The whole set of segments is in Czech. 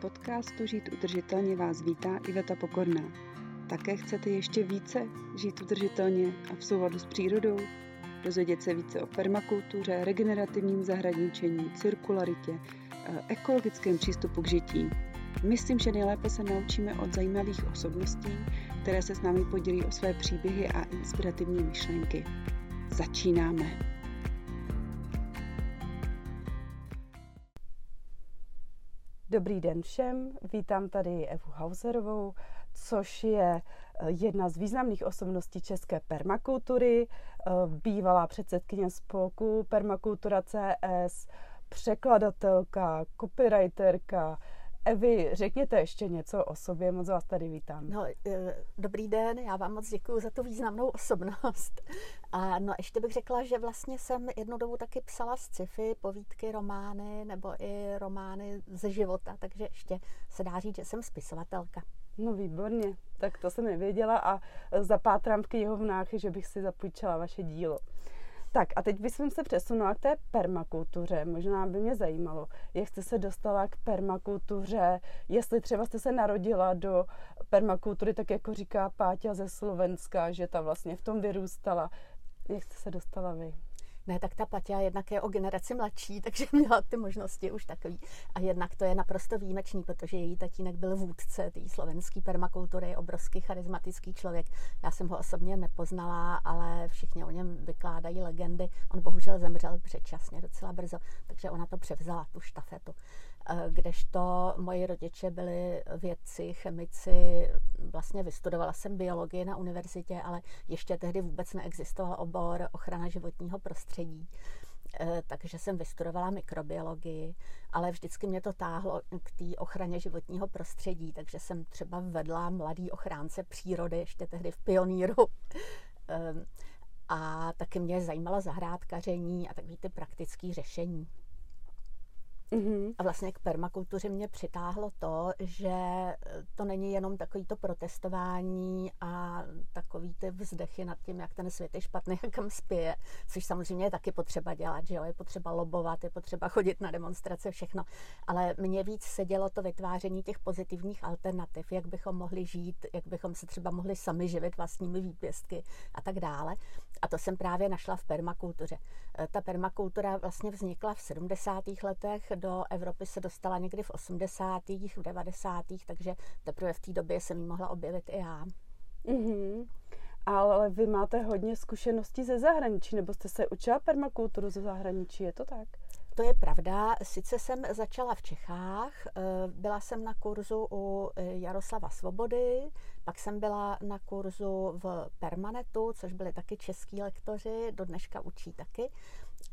podcastu Žít udržitelně vás vítá Iveta Pokorná. Také chcete ještě více žít udržitelně a v souladu s přírodou? Dozvědět se více o permakultuře, regenerativním zahradničení, cirkularitě, eh, ekologickém přístupu k žití. Myslím, že nejlépe se naučíme od zajímavých osobností, které se s námi podělí o své příběhy a inspirativní myšlenky. Začínáme! Dobrý den všem, vítám tady Evu Hauserovou, což je eh, jedna z významných osobností české permakultury, eh, bývalá předsedkyně spolku Permakultura CS, překladatelka, copywriterka, Evi, řekněte ještě něco o sobě, moc vás tady vítám. No, e, dobrý den, já vám moc děkuji za tu významnou osobnost. A no, ještě bych řekla, že vlastně jsem jednu dobu taky psala sci-fi, povídky, romány nebo i romány ze života, takže ještě se dá říct, že jsem spisovatelka. No výborně, tak to jsem nevěděla a zapátrám v knihovnách, že bych si zapůjčila vaše dílo. Tak a teď bych se přesunula k té permakultuře. Možná by mě zajímalo, jak jste se dostala k permakultuře, jestli třeba jste se narodila do permakultury, tak jako říká Páťa ze Slovenska, že ta vlastně v tom vyrůstala. Jak jste se dostala vy? Ne, tak ta Patia jednak je o generaci mladší, takže měla ty možnosti už takový. A jednak to je naprosto výjimečný, protože její tatínek byl vůdce té slovenské permakultury, obrovský charismatický člověk. Já jsem ho osobně nepoznala, ale všichni o něm vykládají legendy. On bohužel zemřel předčasně docela brzo, takže ona to převzala, tu štafetu. Eh, kdežto moji rodiče byli vědci, chemici, vlastně vystudovala jsem biologii na univerzitě, ale ještě tehdy vůbec neexistoval obor ochrana životního prostředí eh, takže jsem vystudovala mikrobiologii, ale vždycky mě to táhlo k té ochraně životního prostředí, takže jsem třeba vedla mladý ochránce přírody, ještě tehdy v pioníru. Eh, a taky mě zajímala zahrádkaření a takový ty praktické řešení. Mm-hmm. A vlastně k permakultuře mě přitáhlo to, že to není jenom takový to protestování a takový ty vzdechy nad tím, jak ten svět je špatný a kam spěje, což samozřejmě je taky potřeba dělat, že jo, je potřeba lobovat, je potřeba chodit na demonstrace, všechno. Ale mě víc sedělo to vytváření těch pozitivních alternativ, jak bychom mohli žít, jak bychom se třeba mohli sami živit vlastními výpěstky a tak dále. A to jsem právě našla v permakultuře. E, ta permakultura vlastně vznikla v 70. letech do Evropy se dostala někdy v 80. v 90. takže teprve v té době jsem ji mohla objevit i já. Mm-hmm. Ale vy máte hodně zkušeností ze zahraničí, nebo jste se učila permakulturu ze zahraničí, je to tak? To je pravda. Sice jsem začala v Čechách, eh, byla jsem na kurzu u eh, Jaroslava Svobody, pak jsem byla na kurzu v Permanetu, což byli taky český lektoři, do dneška učí taky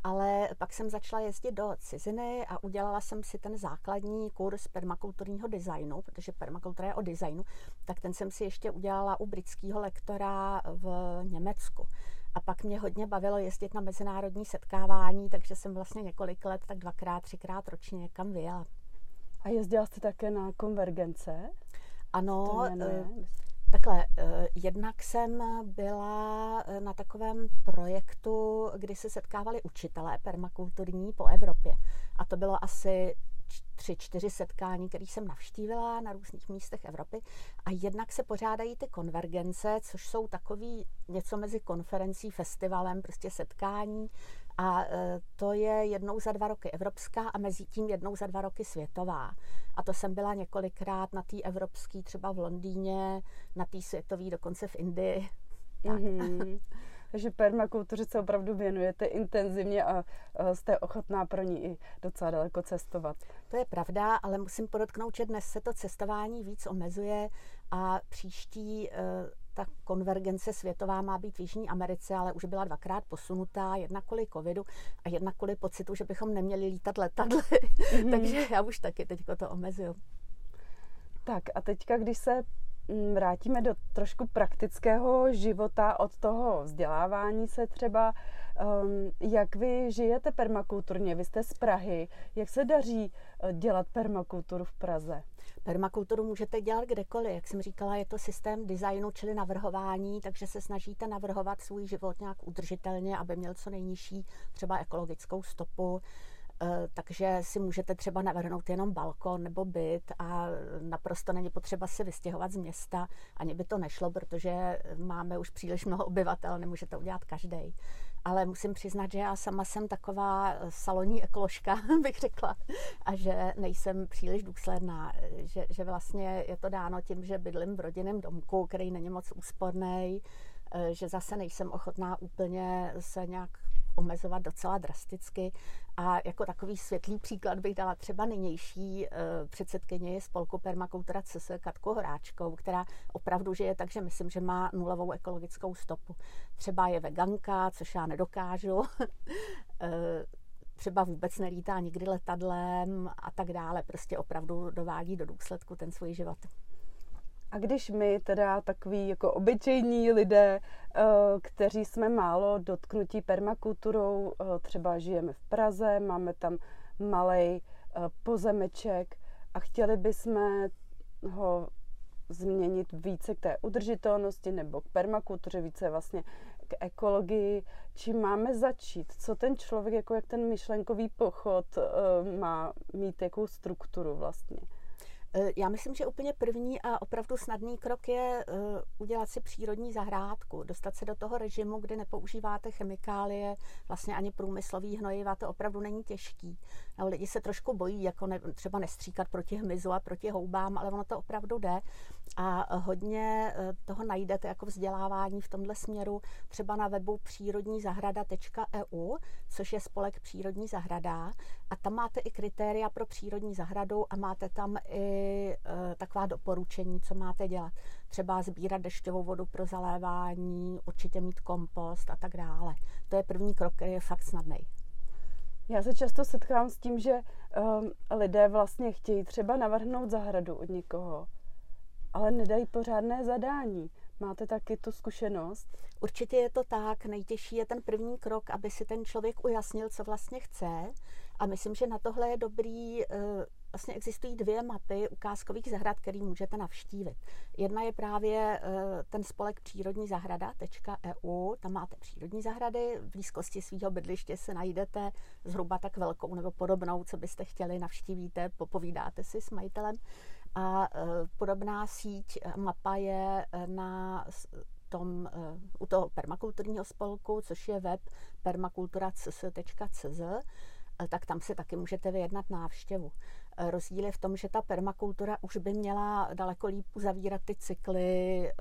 ale pak jsem začala jezdit do ciziny a udělala jsem si ten základní kurz permakulturního designu, protože permakultura je o designu, tak ten jsem si ještě udělala u britského lektora v Německu. A pak mě hodně bavilo jezdit na mezinárodní setkávání, takže jsem vlastně několik let, tak dvakrát, třikrát ročně někam vyjela. A jezdila jste také na konvergence? Ano, Takhle, eh, jednak jsem byla eh, na takovém projektu, kdy se setkávali učitelé permakulturní po Evropě. A to bylo asi tři, čtyři setkání, které jsem navštívila na různých místech Evropy. A jednak se pořádají ty konvergence, což jsou takový něco mezi konferencí, festivalem, prostě setkání. A e, to je jednou za dva roky evropská a mezi tím jednou za dva roky světová. A to jsem byla několikrát na té evropské, třeba v Londýně, na té světové, dokonce v Indii. Mm-hmm. Takže permakultuře se opravdu věnujete intenzivně a jste ochotná pro ní i docela daleko cestovat. To je pravda, ale musím podotknout, že dnes se to cestování víc omezuje a příští e, ta konvergence světová má být v Jižní Americe, ale už byla dvakrát posunutá, jedna kvůli covidu a jedna kvůli pocitu, že bychom neměli lítat letadly. Mm-hmm. Takže já už taky teďko to omezuju. Tak a teďka, když se Mm, vrátíme do trošku praktického života od toho vzdělávání se třeba. Um, jak vy žijete permakulturně? Vy jste z Prahy. Jak se daří eh, dělat permakulturu v Praze? Permakulturu můžete dělat kdekoliv. Jak jsem říkala, je to systém designu, čili navrhování, takže se snažíte navrhovat svůj život nějak udržitelně, aby měl co nejnižší třeba ekologickou stopu. takže si můžete třeba navrhnout jenom balkon nebo byt a naprosto není potřeba se vystěhovat z města. Ani by to nešlo, protože máme už příliš mnoho obyvatel, nemůže to udělat každý ale musím přiznat, že já sama jsem taková eh, salonní ekoložka, bych řekla, a že nejsem příliš důsledná, že, že vlastně je to dáno tím, že bydlím v rodinném domku, který není moc úsporný, eh, že zase nejsem ochotná úplně se nějak omezovat docela drasticky. A jako takový světlý příklad bych dala třeba nynější eh, předsedkyni spolku Permakultura CS Katku Horáčkou, která opravdu žije tak, že myslím, že má nulovou ekologickou stopu. Třeba je veganka, což já nedokážu. Eh, třeba vůbec nelítá nikdy letadlem a tak dále. Prostě opravdu dovádí do důsledku ten svůj život. A když my, teda takový jako obyčejní lidé, eh, kteří jsme málo dotknutí permakulturou, eh, třeba žijeme v Praze, máme tam malý eh, pozemeček a chtěli bychom ho změnit více k té udržitelnosti nebo k permakultuře, více vlastně k ekologii, čím máme začít? Co ten člověk, jako jak ten myšlenkový pochod má mít, jakou strukturu vlastně? Eh, já myslím, že úplně první a opravdu snadný krok je eh, udělat si přírodní zahrádku, dostat se do toho režimu, kdy nepoužíváte chemikálie, vlastně ani průmyslový hnojiva, to opravdu není těžký. No, lidi se trošku bojí, jako ne, třeba nestříkat proti hmyzu a proti houbám, ale ono to opravdu jde. A hodně eh, toho najdete jako vzdělávání v tomhle směru třeba na webu přírodnízahrada.eu, což je spolek Přírodní zahrada. A tam máte i kritéria pro přírodní zahradu a máte tam i e, taková doporučení, co máte dělat. Třeba sbírat dešťovou vodu pro zalévání, určitě mít kompost a tak dále. To je první krok, který je fakt snadný. Já se často setkám s tím, že um, lidé vlastně chtějí třeba navrhnout zahradu od někoho, ale nedají pořádné zadání. Máte taky tu zkušenost? Určitě je to tak. Nejtěžší je ten první krok, aby si ten člověk ujasnil, co vlastně chce. A myslím, že na tohle je dobrý eh, vlastně existují dvě mapy ukázkových zahrad, které můžete navštívit. Jedna je právě eh, ten spolek přírodní zahrada.eu, tam máte přírodní zahrady, v blízkosti svého bydliště se najdete zhruba tak velkou nebo podobnou, co byste chtěli, navštívíte, popovídáte si s majitelem. A eh, podobná síť eh, mapa je na tom, u toho permakulturního spolku, což je web permakultura.cz, tak tam si taky můžete vyjednat návštěvu. Rozdíl je v tom, že ta permakultura už by měla daleko líp uzavírat ty cykly,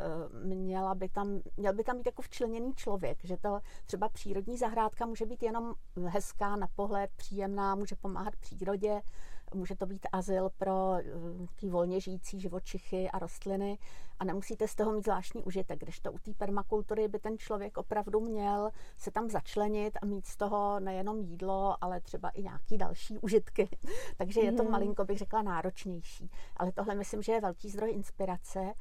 měla by tam, měl by tam být jako včleněný člověk, že to třeba přírodní zahrádka může být jenom hezká na pohled, příjemná, může pomáhat přírodě, může to být azyl pro eh, ty volně žijící živočichy a rostliny a nemusíte z toho mít zvláštní užitek, když to u té permakultury by ten člověk opravdu měl se tam začlenit a mít z toho nejenom jídlo, ale třeba i nějaký další užitky. Takže je to mm. malinko, bych řekla, náročnější. Ale tohle myslím, že je velký zdroj inspirace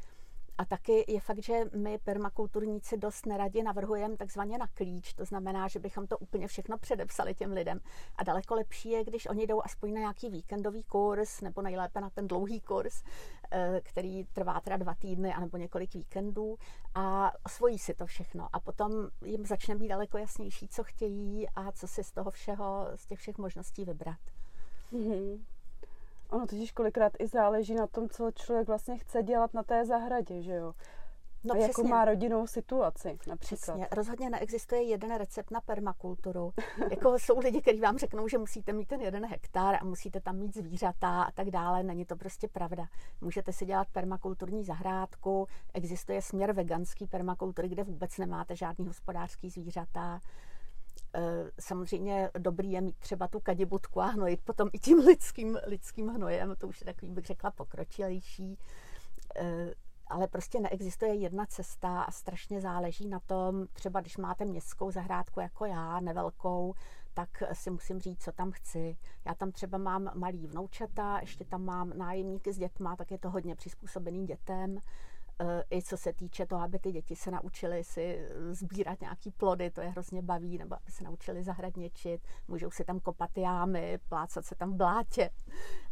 a taky je fakt, že my permakulturníci dost neradi navrhujeme takzvaně na klíč, to znamená, že bychom to úplně všechno předepsali těm lidem. A daleko lepší je, když oni jdou aspoň na nějaký víkendový kurz, nebo nejlépe na ten dlouhý kurz, eh, který trvá teda dva týdny, anebo několik víkendů a osvojí si to všechno. A potom jim začne být daleko jasnější, co chtějí a co si z toho všeho, z těch všech možností vybrat. Mm-hmm. Ono totiž kolikrát i záleží na tom, co člověk vlastně chce dělat na té zahradě, že jo? No, a jakou přesně. má rodinnou situaci například. Přesně. Rozhodně neexistuje jeden recept na permakulturu. jako jsou lidi, kteří vám řeknou, že musíte mít ten jeden hektar a musíte tam mít zvířata a tak dále. Není to prostě pravda. Můžete si dělat permakulturní zahrádku, existuje směr veganský permakultury, kde vůbec nemáte žádný hospodářský zvířata. Eh, samozřejmě dobrý je mít třeba tu kadibutku a hnojit potom i tím lidským, lidským hnojem, to už je takový, bych řekla, pokročilejší. Eh, ale prostě neexistuje jedna cesta a strašně záleží na tom, třeba když máte městskou zahrádku jako já, nevelkou, tak si musím říct, co tam chci. Já tam třeba mám malý vnoučata, ještě tam mám nájemníky s dětma, tak je to hodně přizpůsobený dětem i co se týče toho, aby ty děti se naučily si sbírat nějaký plody, to je hrozně baví, nebo aby se naučili zahradněčit, můžou si tam kopat jámy, plácat se tam v blátě.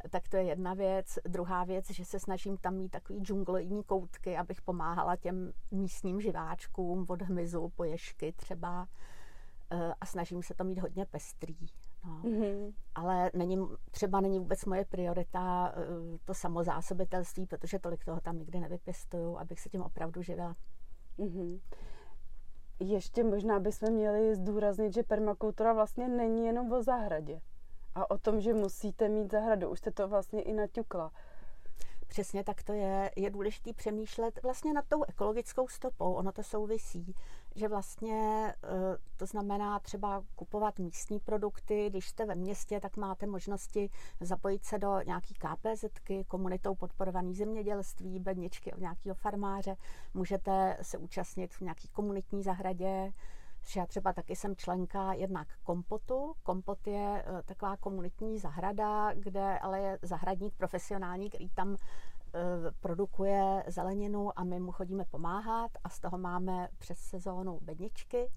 Tak to je jedna věc. Druhá věc, že se snažím tam mít takový džunglojní koutky, abych pomáhala těm místním živáčkům od hmyzu po ješky třeba a snažím se to mít hodně pestrý. No. Mm-hmm. Ale není, třeba není vůbec moje priorita eh, to samozásobitelství, protože tolik toho tam nikdy nevypěstuju, abych se tím opravdu živila. Mm-hmm. Ještě možná bychom měli zdůraznit, že permakultura vlastně není jenom o zahradě a o tom, že musíte mít zahradu. Už jste to vlastně i naťukla. Přesně tak to je. Je důležité přemýšlet vlastně nad tou ekologickou stopou. Ono to souvisí, že vlastně eh, to znamená třeba kupovat místní produkty. Když jste ve městě, tak máte možnosti zapojit se do nějaký KPZky, komunitou podporovaný zemědělství, bedničky od nějakého farmáře. Můžete se účastnit v nějaký komunitní zahradě, že já třeba taky jsem členka jednak Kompotu. Kompot je eh, taková komunitní zahrada, kde ale je zahradník profesionální, který tam eh, produkuje zeleninu a my mu chodíme pomáhat a z toho máme přes sezónu bedničky.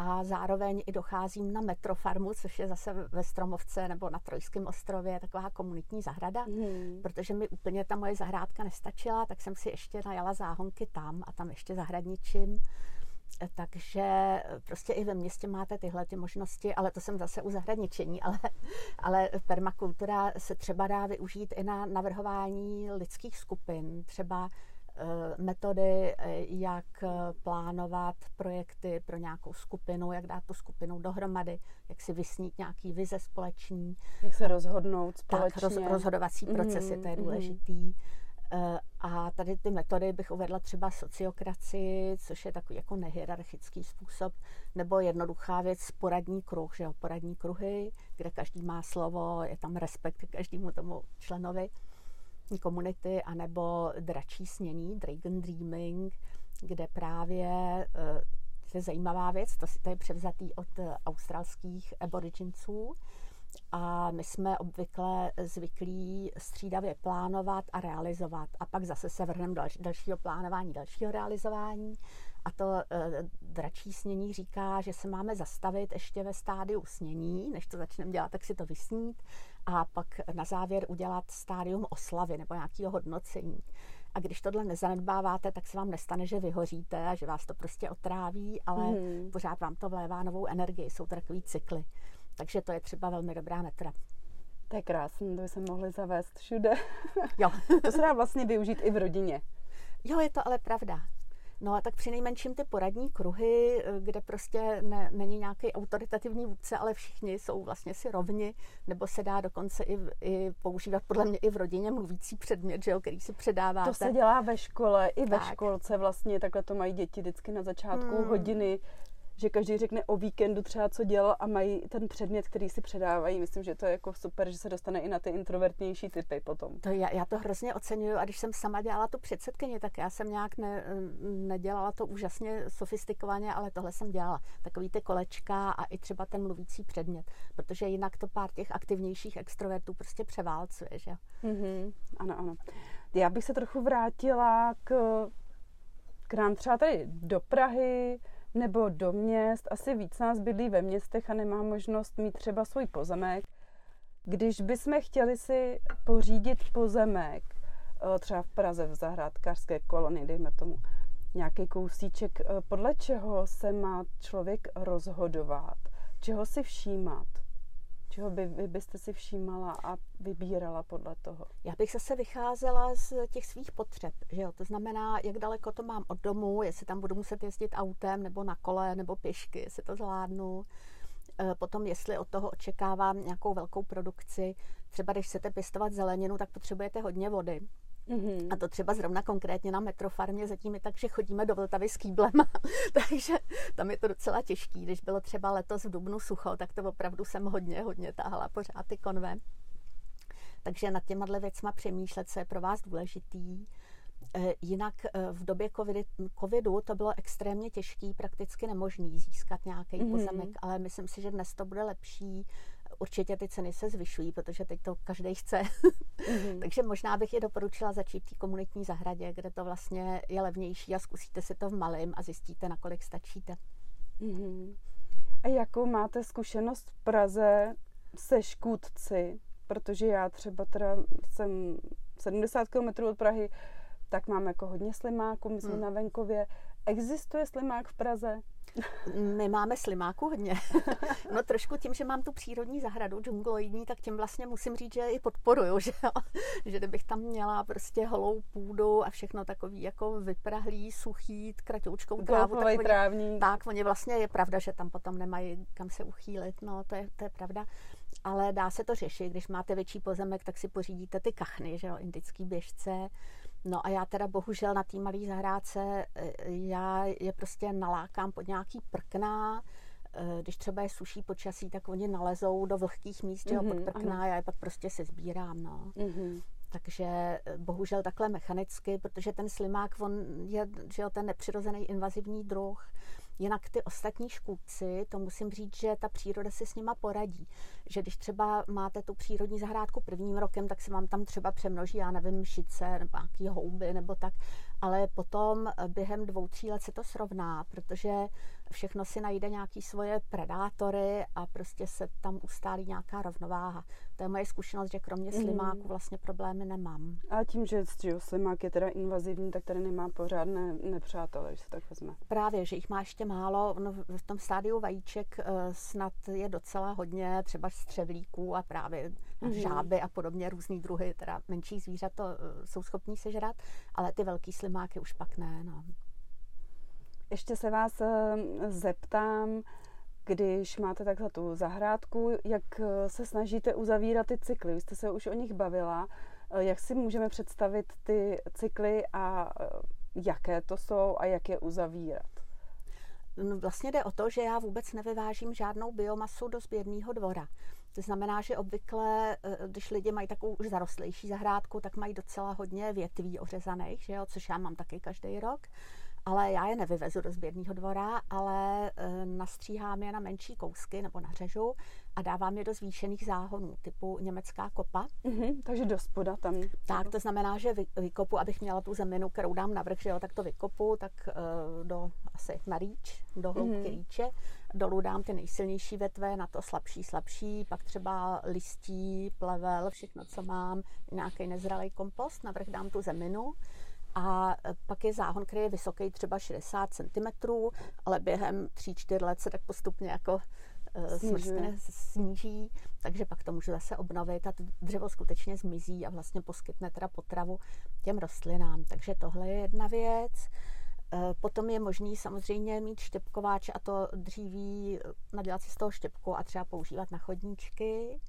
A zároveň i docházím na metrofarmu, což je zase ve Stromovce nebo na Trojském ostrově taková komunitní zahrada, hmm. protože mi úplně ta moje zahrádka nestačila, tak jsem si ještě najala záhonky tam a tam ještě zahradničím. Takže prostě i ve městě máte tyhle ty možnosti, ale to jsem zase u zahradničení, ale, ale permakultura se třeba dá využít i na navrhování lidských skupin, třeba eh, metody, eh, jak plánovat projekty pro nějakou skupinu, jak dát tu skupinu dohromady, jak si vysnít nějaký vize společný. Jak se rozhodnout společně. Tak, roz, rozhodovací procesy, mm, to je mhm, mhm. důležitý. Mm. Eh, a tady ty metody bych uvedla třeba sociokracii, což je takový jako nehierarchický způsob, nebo jednoduchá věc, poradní kruh, že jo, poradní kruhy, kde každý má slovo, je tam respekt k každému tomu členovi komunity, anebo dračí snění, Dragon Dreaming, kde právě eh, to je zajímavá věc, to, to je převzatý od australských aboriginců, a my jsme obvykle zvyklí střídavě plánovat a realizovat a pak zase se vrhneme do dalšího plánování, dalšího realizování a to e, dračí snění říká, že se máme zastavit ještě ve stádiu snění, než to začneme dělat, tak si to vysnít a pak na závěr udělat stádium oslavy nebo nějakého hodnocení. A když tohle nezanedbáváte, tak se vám nestane, že vyhoříte a že vás to prostě otráví, ale hmm. pořád vám to vlévá novou energii. Jsou to takový cykly. Takže to je třeba velmi dobrá metoda. To je krásné, to by se mohli zavést všude. Jo. to se dá vlastně využít i v rodině. Jo, je to ale pravda. No a tak při nejmenším ty poradní kruhy, kde prostě ne, není nějaký autoritativní vůdce, ale všichni jsou vlastně si rovni, nebo se dá dokonce i, i používat podle mě i v rodině mluvící předmět, že jo, který si předáváte. To se dělá ve škole, i ve tak. školce vlastně, takhle to mají děti vždycky na začátku hmm. hodiny, že každý řekne o víkendu třeba, co dělal a mají ten předmět, který si předávají. Myslím, že to je jako super, že se dostane i na ty introvertnější typy potom. To já, já to hrozně oceňuju a když jsem sama dělala tu předsedkyně, tak já jsem nějak ne, nedělala to úžasně sofistikovaně, ale tohle jsem dělala. Takový ty kolečka a i třeba ten mluvící předmět, protože jinak to pár těch aktivnějších extrovertů prostě převálcuje, že Mm-hmm. Ano, ano. Já bych se trochu vrátila k, k nám třeba tady do Prahy, nebo do měst. Asi víc nás bydlí ve městech a nemá možnost mít třeba svůj pozemek. Když bychom chtěli si pořídit pozemek, eh, třeba v Praze v zahrádkářské kolonii, dejme tomu nějaký kousíček, eh, podle čeho se má člověk rozhodovat, čeho si všímat? Čeho by, vy byste si všímala a vybírala podle toho? Já bych zase vycházela z těch svých potřeb. Že jo? To znamená, jak daleko to mám od domu, jestli tam budu muset jezdit autem nebo na kole nebo pěšky, jestli to zvládnu. E, potom, jestli od toho očekávám nějakou velkou produkci. Třeba když chcete pěstovat zeleninu, tak potřebujete hodně vody. Mm-hmm. A to třeba zrovna konkrétně na metrofarmě zatím je tak, že chodíme do Vltavy s kýblem, takže tam je to docela těžký. Když bylo třeba letos v Dubnu sucho, tak to opravdu jsem hodně, hodně táhala pořád ty konve. Takže nad těma věcma přemýšlet, co je pro vás důležitý. E, jinak e, v době covidu to bylo extrémně těžký, prakticky nemožný získat nějaký mm-hmm. pozemek, ale myslím si, že dnes to bude lepší určitě ty ceny se zvyšují, protože teď to každý chce. Mm-hmm. Takže možná bych je doporučila začít v té komunitní zahradě, kde to vlastně je levnější a zkusíte si to v malém a zjistíte, nakolik stačíte. Mm-hmm. A jakou máte zkušenost v Praze se škůdci? Protože já třeba teda jsem 70 km od Prahy, tak mám jako hodně slimáků, my jsme mm. na venkově. Existuje slimák v Praze? My máme slimáku hodně. no trošku tím, že mám tu přírodní zahradu džungloidní, tak tím vlastně musím říct, že i podporuju, že, jo? že kdybych tam měla prostě holou půdu a všechno takový jako vyprahlý, suchý, kratoučkou trávu. Tak oni, trávník. tak oni vlastně je pravda, že tam potom nemají kam se uchýlit, no to je, to je pravda. Ale dá se to řešit, když máte větší pozemek, tak si pořídíte ty kachny, že jo, indický běžce, No a já teda bohužel na té malé zahrádce, e, já je prostě nalákám pod nějaký prkna, e, když třeba je suší počasí, tak oni nalezou do vlhkých míst, mm-hmm, pod prkna, já je pak prostě se sbírám, no. Mm-hmm. Takže e, bohužel takhle mechanicky, protože ten slimák, on je že jo, ten nepřirozený invazivní druh, Jinak ty ostatní škůdci, to musím říct, že ta příroda si s nima poradí. Že když třeba máte tu přírodní zahrádku prvním rokem, tak se vám tam třeba přemnoží, já nevím, šice nebo nějaký houby nebo tak, ale potom během dvou, tří let se to srovná, protože všechno si najde nějaký svoje predátory a prostě se tam ustálí nějaká rovnováha. To je moje zkušenost, že kromě mhm. slimáků vlastně problémy nemám. A tím, že jo, slimák je teda invazivní, tak tady nemá pořádné nepřátelé, když se tak vezme. Právě, že jich má ještě málo. No, v tom stádiu vajíček eh, snad je docela hodně třeba střevlíků a právě mm. žáby a podobně různý druhy, teda menší zvířat to eh, jsou schopní sežrat, ale ty velký slimáky už pak ne. No. Ještě se vás eh, zeptám, když máte takhle tu zahrádku, jak eh, se snažíte uzavírat ty cykly? Vy jste se už o nich bavila. Eh, jak si můžeme představit ty cykly a jaké to jsou a jak je uzavírat? No, vlastně jde o to, že já vůbec nevyvážím žádnou biomasu do sběrného dvora. To znamená, že obvykle, když lidi mají takovou už zarostlejší zahrádku, tak mají docela hodně větví ořezaných, že jo, což já mám taky každý rok ale já je nevyvezu do sběrného dvora, ale e, nastříhám je na menší kousky nebo na řežu a dávám je do zvýšených záhonů, typu německá kopa. Mm-hmm, takže do spoda tam. Tak, to znamená, že vy, vykopu, abych měla tu zeminu, kterou dám navrch, že jo, tak to vykopu, tak e, do asi na rýč, do hloubky mm-hmm. rýče. Dolů dám ty nejsilnější vetve, na to slabší, slabší, pak třeba listí, plevel, všechno, co mám, nějaký nezralý kompost, navrch dám tu zeminu a e, pak je záhon, který je vysoký třeba 60 cm, ale během 3-4 let se tak postupně jako e, smrskne, sníží, takže pak to můžu zase obnovit a to dřevo skutečně zmizí a vlastně poskytne teda potravu těm rostlinám. Takže tohle je jedna věc. E, potom je možný samozřejmě mít štěpkováč a to dříví nadělat si z toho štěpku a třeba používat na chodníčky.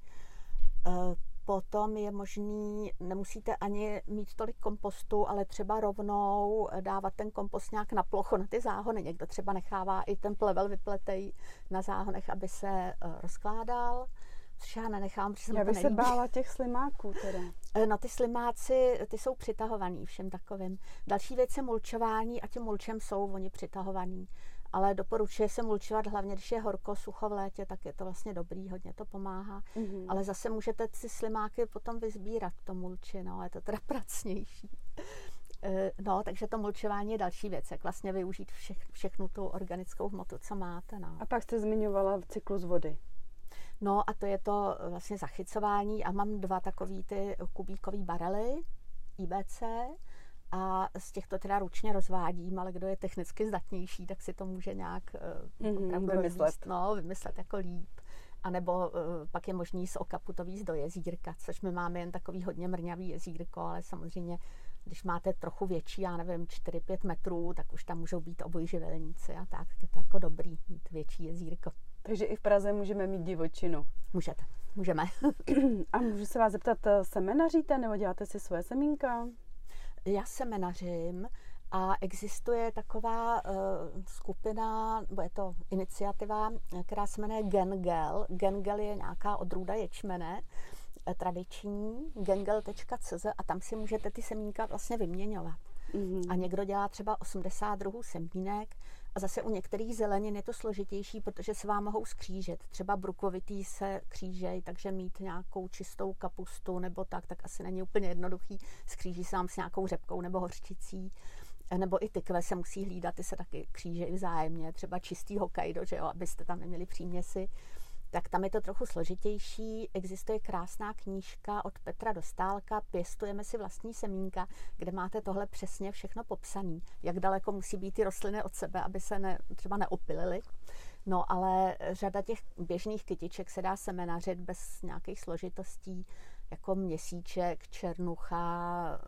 Potom je možný, nemusíte ani mít tolik kompostu, ale třeba rovnou dávat ten kompost nějak na plochu, na ty záhony. Někdo třeba nechává i ten plevel vypletej na záhonech, aby se eh, rozkládal. Což já nenechám, protože Já bych se bála těch slimáků teda. Eh, no ty slimáci, ty jsou přitahovaný všem takovým. Další věc je mulčování a tím mulčem jsou oni přitahovaný ale doporučuje se mulčovat hlavně, když je horko, sucho v létě, tak je to vlastně dobrý, hodně to pomáhá. Mm-hmm. Ale zase můžete si slimáky potom vyzbírat, to mulči, no, je to teda pracnější. Eh, no, takže to mulčování je další věc, jak vlastně využít vše, všechnu tu organickou hmotu, co máte. No. A pak jste zmiňovala cyklus vody. No a to je to vlastně zachycování a mám dva takový ty kubíkový barely IBC, a z těchto teda ručně rozvádím, ale kdo je technicky zdatnější, tak si to může nějak mm-hmm, vymyslet. no, vymyslet jako líp. A nebo uh, pak je možný z okapu to víc do jezírka, což my máme jen takový hodně mrňavý jezírko, ale samozřejmě, když máte trochu větší, já nevím, 4-5 metrů, tak už tam můžou být obojživelníci a tak, je to jako dobrý mít větší jezírko. Takže i v Praze můžeme mít divočinu. Můžete, můžeme. a můžu se vás zeptat, eh, semenaříte nebo děláte si svoje semínka? Já semenařím a existuje taková uh, skupina, nebo je to iniciativa, která se jmenuje Gengel. Gengel je nějaká odrůda ječmene, eh, tradiční, gengel.cz a tam si můžete ty semínka vlastně vyměňovat. Mm-hmm. A někdo dělá třeba 80 druhů semínek a zase u některých zelenin je to složitější, protože se vám mohou skřížet. Třeba brukovitý se křížej, takže mít nějakou čistou kapustu nebo tak, tak asi není úplně jednoduchý. Skříží se vám s nějakou řepkou nebo hořčicí. Nebo i tykve se musí hlídat, ty se taky křížejí vzájemně. Třeba čistý Hokkaido, že jo, abyste tam neměli příměsi. Tak tam je to trochu složitější. Existuje krásná knížka od Petra Dostálka Pěstujeme si vlastní semínka, kde máte tohle přesně všechno popsané. Jak daleko musí být ty rostliny od sebe, aby se ne, třeba neopilily. No ale řada těch běžných kytiček se dá semenařit bez nějakých složitostí, jako měsíček, černucha,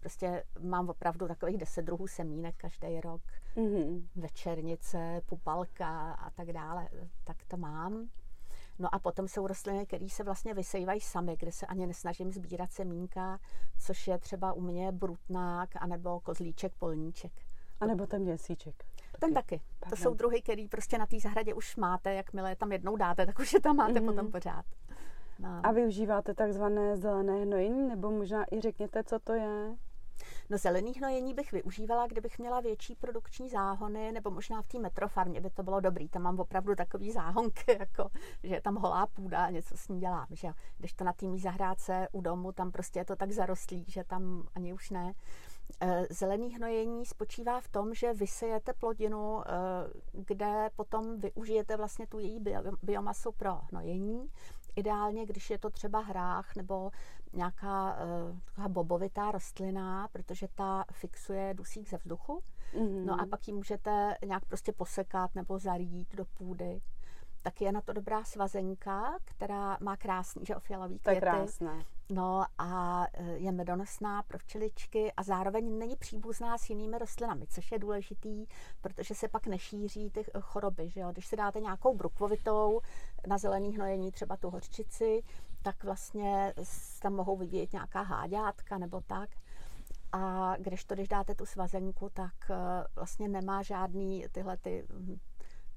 prostě mám opravdu takových deset druhů semínek každý rok, mm-hmm. večernice, pupalka a tak dále, tak to mám. No a potom jsou rostliny, které se vlastně vysejvají samy, kde se ani nesnažím sbírat semínka, což je třeba u mě brutnák anebo kozlíček, polníček. A nebo ten měsíček. Ten taky. Pardon. To jsou druhy, který prostě na té zahradě už máte, jakmile je tam jednou dáte, tak už je tam máte mm-hmm. potom pořád. No. A využíváte takzvané zelené hnojení, nebo možná i řekněte, co to je? No zelený hnojení bych využívala, kdybych měla větší produkční záhony, nebo možná v té metrofarmě by to bylo dobrý. Tam mám opravdu takový záhonky, jako, že je tam holá půda a něco s ní dělám. Že? Když to na té zahrádce u domu, tam prostě je to tak zarostlý, že tam ani už ne. Eh, zelený hnojení spočívá v tom, že vysejete plodinu, eh, kde potom využijete vlastně tu její biomasu pro hnojení. Ideálně, když je to třeba hrách nebo nějaká uh, bobovitá rostlina, protože ta fixuje dusík ze vzduchu. Mm-hmm. No a pak ji můžete nějak prostě posekat nebo zarít do půdy tak je na to dobrá svazenka, která má krásný, že fialový květy. To je krásné. No a e, je medonosná pro včeličky a zároveň není příbuzná s jinými rostlinami, což je důležitý, protože se pak nešíří ty choroby. Že jo? Když si dáte nějakou brukvovitou na zelený hnojení, třeba tu horčici, tak vlastně tam mohou vidět nějaká háďátka nebo tak. A když to, když dáte tu svazenku, tak e, vlastně nemá žádný tyhle ty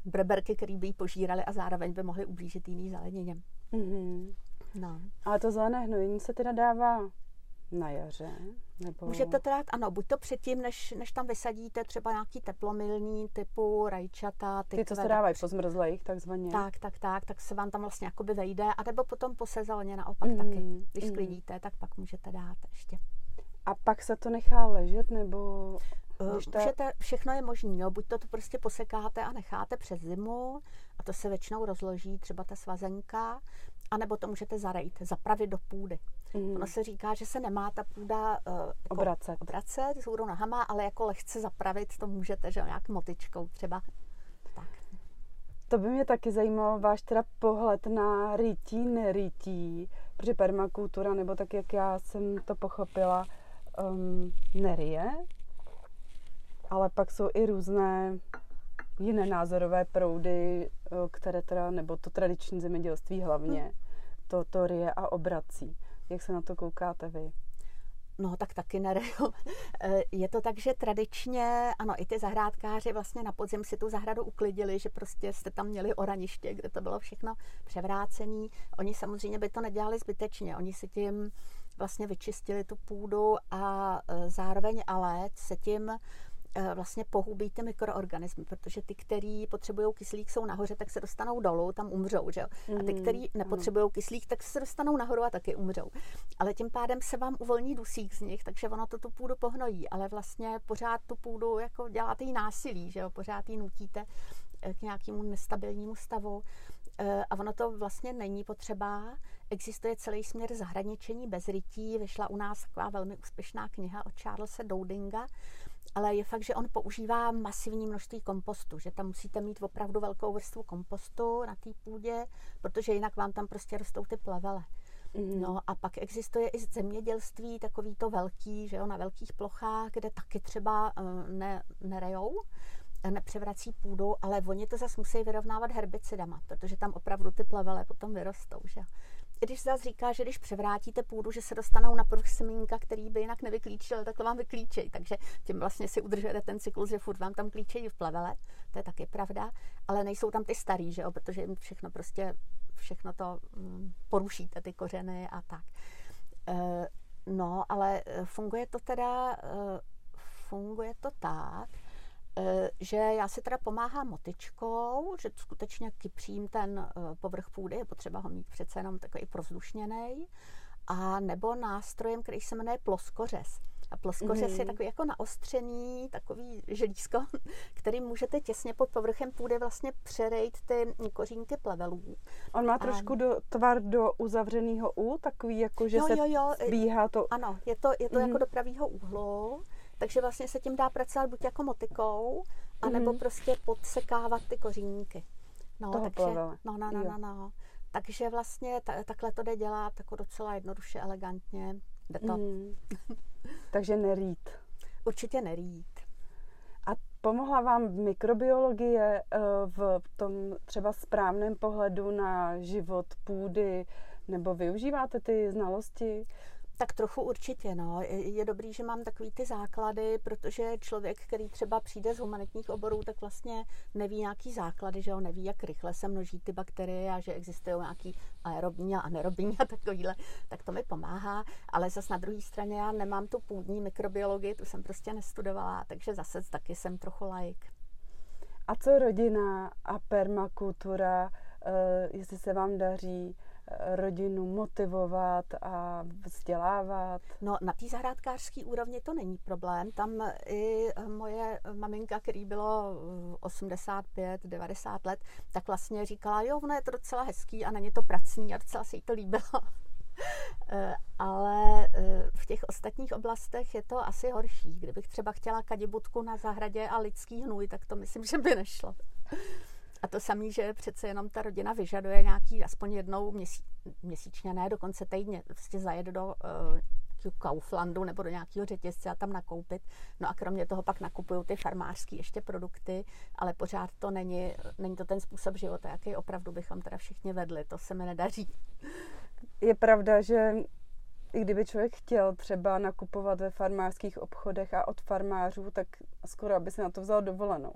breberky, které by ji požírali a zároveň by mohly ublížit jiný zelenině. Mm-hmm. No. Ale to zelené hnojení se teda dává na jaře? Nebo... Můžete to dát, ano, buď to předtím, než, než tam vysadíte třeba nějaký teplomilní typu rajčata. Ty, ty co se dávají po zmrzlejch, takzvaně. Tak, tak, tak, tak se vám tam vlastně jakoby vejde, a nebo potom po sezóně naopak mm, taky. Když mm. sklidíte, tak pak můžete dát ještě. A pak se to nechá ležet, nebo Eh, můžete, všechno je možné, jo. buď to, to prostě posekáte a necháte přes zimu a to se většinou rozloží, třeba ta svazenka, anebo to můžete zarejt, zapravit do půdy. Mm. Ono se říká, že se nemá ta půda uh, jako obracet. obracet s nohama, ale jako lehce zapravit to můžete, že nějak motičkou třeba. Tak. To by mě taky zajímalo, váš teda pohled na rytí, nerytí, protože permakultura, nebo tak, jak já jsem to pochopila, um, neryje, ale pak jsou i různé jiné názorové proudy, eh, které teda, nebo to tradiční zemědělství hlavně, hmm. to, to rie a obrací. Jak se na to koukáte vy? No, tak taky nereju. Eh, je to tak, že tradičně, ano, i ty zahrádkáři vlastně na podzim si tu zahradu uklidili, že prostě jste tam měli oraniště, kde to bylo všechno převrácené. Oni samozřejmě by to nedělali zbytečně. Oni si tím vlastně vyčistili tu půdu a eh, zároveň ale se tím vlastně pohubí ty mikroorganismy, protože ty, který potřebují kyslík, jsou nahoře, tak se dostanou dolů, tam umřou, že A ty, mm, který nepotřebují kyslík, tak se dostanou nahoru a taky umřou. Ale tím pádem se vám uvolní dusík z nich, takže ono to tu půdu pohnojí, ale vlastně pořád tu půdu jako děláte jí násilí, že jo? Pořád ji nutíte eh, k nějakému nestabilnímu stavu. Eh, a ono to vlastně není potřeba. Existuje celý směr zahraničení bez rytí. Vyšla u nás taková velmi úspěšná kniha od Charlesa Dowdinga, ale je fakt, že on používá masivní množství kompostu, že tam musíte mít opravdu velkou vrstvu kompostu na té půdě, protože jinak vám tam prostě rostou ty plevele. Mm. No a pak existuje i zemědělství takový to velký, že jo, na velkých plochách, kde taky třeba uh, ne, nerejou, nepřevrací půdu, ale oni to zase musí vyrovnávat herbicidama, protože tam opravdu ty plevele potom vyrostou, že když zase říká, že když převrátíte půdu, že se dostanou na pruh semínka, který by jinak nevyklíčil, tak to vám vyklíčej. Takže tím vlastně si udržujete ten cyklus, že furt vám tam klíčejí v plevele, to je taky pravda, ale nejsou tam ty starý, že jo, protože jim všechno prostě, všechno to mm, porušíte, ty kořeny a tak. E, no, ale e, funguje to teda, e, funguje to tak, Eh, že já si teda pomáhám motičkou, že skutečně kypřím ten eh, povrch půdy, je potřeba ho mít přece jenom takový prozdušněný, a nebo nástrojem, který se jmenuje ploskořez. A ploskořez mm. je takový jako naostřený, takový želízko, který můžete těsně pod povrchem půdy vlastně přerejt ty kořínky plevelů. On má trošku a... do, tvar do uzavřeného U, takový jako, že jo, se jo, jo. bíhá to. Ano, je to, je to mm. jako do pravýho úhlu, takže vlastně se tím dá pracovat buď jako motikou, anebo mm. prostě podsekávat ty kořínky. No, Toho takže, plevele. no, no, no, no, no. Takže vlastně ta, takhle to jde dělat jako docela jednoduše, elegantně. Jde to. Mm. Takže nerít. Určitě nerít. A pomohla vám mikrobiologie eh, v tom třeba správném pohledu na život půdy, nebo využíváte ty znalosti? Tak trochu určitě, no. Je dobrý, že mám takový ty základy, protože člověk, který třeba přijde z humanitních oborů, tak vlastně neví nějaký základy, že on neví, jak rychle se množí ty bakterie a že existují nějaký aerobní a anaerobní a takovýhle, tak to mi pomáhá. Ale zase na druhé straně já nemám tu půdní mikrobiologii, tu jsem prostě nestudovala, takže zase taky jsem trochu like. A co rodina a permakultura, eh, jestli se vám daří rodinu motivovat a vzdělávat? No na té zahrádkářské úrovni to není problém. Tam i moje maminka, který bylo 85, 90 let, tak vlastně říkala, jo, ono je to docela hezký a není to pracný a docela se jí to líbilo. Eh, ale eh, v těch ostatních oblastech je to asi horší. Kdybych třeba chtěla kadibutku na zahradě a lidský hnůj, tak to myslím, že by nešlo. A to samé, že přece jenom ta rodina vyžaduje nějaký aspoň jednou měsí, měsíčně, ne dokonce týdně, prostě zajet do uh, Kauflandu nebo do nějakého řetězce a tam nakoupit. No a kromě toho pak nakupují ty farmářské ještě produkty, ale pořád to není, není to ten způsob života, jaký opravdu bychom teda všichni vedli. To se mi nedaří. Je pravda, že i kdyby člověk chtěl třeba nakupovat ve farmářských obchodech a od farmářů, tak skoro aby se na to vzal dovolenou.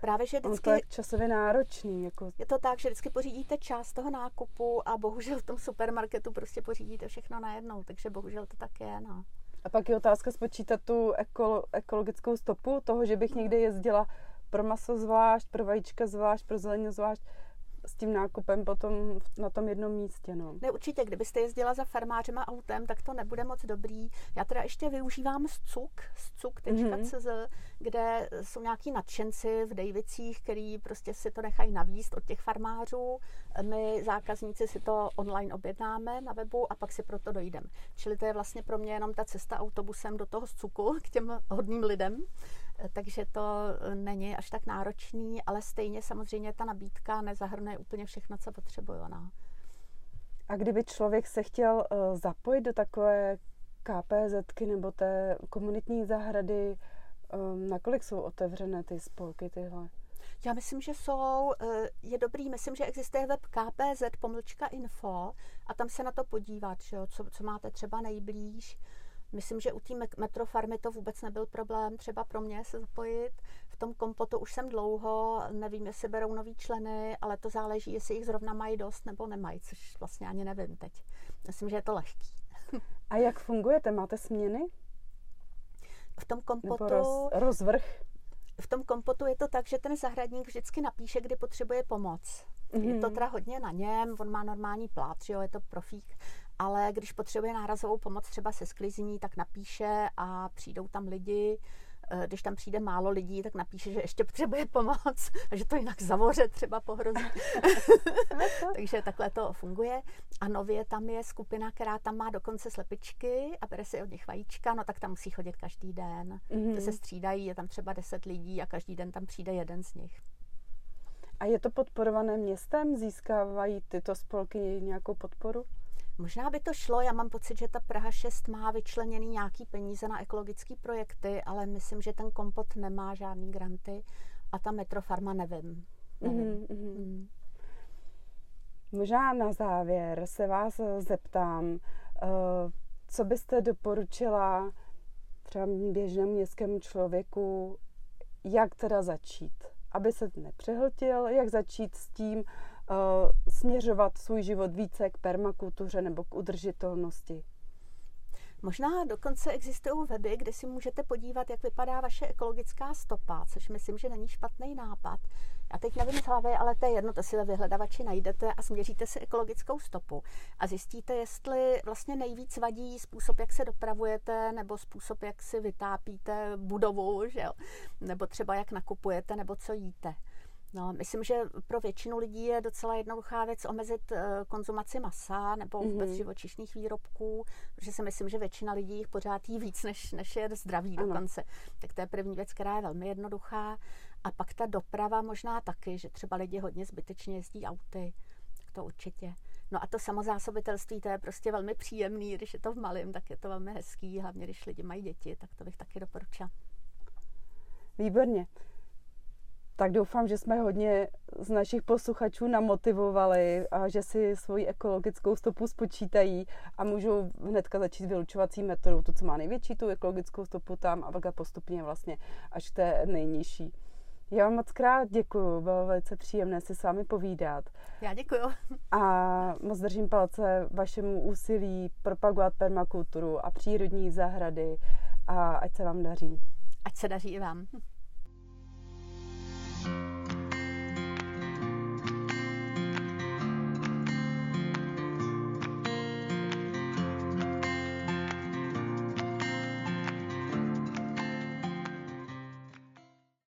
Právě, že vždycky... to je časově náročný. Jako... Je to tak, že vždycky pořídíte část toho nákupu a bohužel v tom supermarketu prostě pořídíte všechno najednou, takže bohužel to tak je, no. A pak je otázka spočítat tu ekolo, ekologickou stopu toho, že bych někde jezdila pro maso zvlášť, pro vajíčka zvlášť, pro zeleninu zvlášť s tím nákupem potom na tom jednom místě. No. Ne, určitě, kdybyste jezdila za farmářem a autem, tak to nebude moc dobrý. Já teda ještě využívám scuk, scuk.cz, mm-hmm. kde jsou nějaký nadšenci v Davicích, který prostě si to nechají navíst od těch farmářů. My zákazníci si to online objednáme na webu a pak si proto dojdeme. Čili to je vlastně pro mě jenom ta cesta autobusem do toho scuku k těm hodným lidem takže to eh, není až tak náročný, ale stejně samozřejmě ta nabídka nezahrnuje úplně všechno, co potřebuje. No. A kdyby člověk se chtěl uh, zapojit do takové KPZ nebo té komunitní zahrady, um, nakolik jsou otevřené ty spolky tyhle? Já myslím, že jsou, je dobrý, myslím, že existuje web kpz pomlčka info a tam se na to podívat, že jo, co, co máte třeba nejblíž. Myslím, že u té metrofarmy to vůbec nebyl problém třeba pro mě se zapojit. V tom kompotu už jsem dlouho, nevím, jestli berou nový členy, ale to záleží, jestli jich zrovna mají dost nebo nemají, což vlastně ani nevím teď. Myslím, že je to lehký. A jak fungujete? Máte směny? V tom kompotu... Nebo roz, rozvrh? V tom kompotu je to tak, že ten zahradník vždycky napíše, kdy potřebuje pomoc. Mm-hmm. Je to mhm. teda hodně na něm, on má normální plát, že jo, je to profík ale když potřebuje nárazovou pomoc třeba se sklizní, tak napíše a přijdou tam lidi. Eh, když tam přijde málo lidí, tak napíše, že ještě potřebuje pomoc a že to jinak zavoře třeba pohrozí. Takže takhle to funguje. A nově tam je skupina, která tam má dokonce slepičky a bere si od nich vajíčka, no tak tam musí chodit každý den. Mm-hmm. To se střídají, je tam třeba deset lidí a každý den tam přijde jeden z nich. A je to podporované městem? Získávají tyto spolky nějakou podporu? Možná by to šlo, já mám pocit, že ta Praha 6 má vyčleněný nějaký peníze na ekologické projekty, ale myslím, že ten kompot nemá žádný granty a ta metrofarma nevím. nevím. Mm-hmm. Mm. Možná na závěr se vás zeptám, eh, co byste doporučila třeba běžnému městskému člověku, jak teda začít, aby se nepřehltil, jak začít s tím, směřovat svůj život více k permakultuře nebo k udržitelnosti? Možná dokonce existují weby, kde si můžete podívat, jak vypadá vaše ekologická stopa, což myslím, že není špatný nápad. Já teď nevím z hlavy, ale to je jedno, to si ve vyhledavači najdete a směříte si ekologickou stopu a zjistíte, jestli vlastně nejvíc vadí způsob, jak se dopravujete, nebo způsob, jak si vytápíte budovu, že jo? nebo třeba jak nakupujete, nebo co jíte. No, myslím, že pro většinu lidí je docela jednoduchá věc omezit eh, konzumaci masa nebo vůbec mm-hmm. živočišných výrobků, protože si myslím, že většina lidí jich pořád jí víc, než, než je zdraví ano. dokonce. Tak to je první věc, která je velmi jednoduchá. A pak ta doprava možná taky, že třeba lidi hodně zbytečně jezdí auty, tak to určitě. No a to samozásobitelství, to je prostě velmi příjemný, když je to v malém, tak je to velmi hezký, hlavně když lidi mají děti, tak to bych taky doporučila. Výborně tak doufám, že jsme hodně z našich posluchačů namotivovali a že si svoji ekologickou stopu spočítají a můžou hnedka začít vylučovací metodou, to, co má největší, tu ekologickou stopu tam a pak postupně vlastně až k té nejnižší. Já vám moc krát děkuji, bylo velice příjemné si s vámi povídat. Já děkuji. A moc držím palce vašemu úsilí propagovat permakulturu a přírodní zahrady a ať se vám daří. Ať se daří i vám.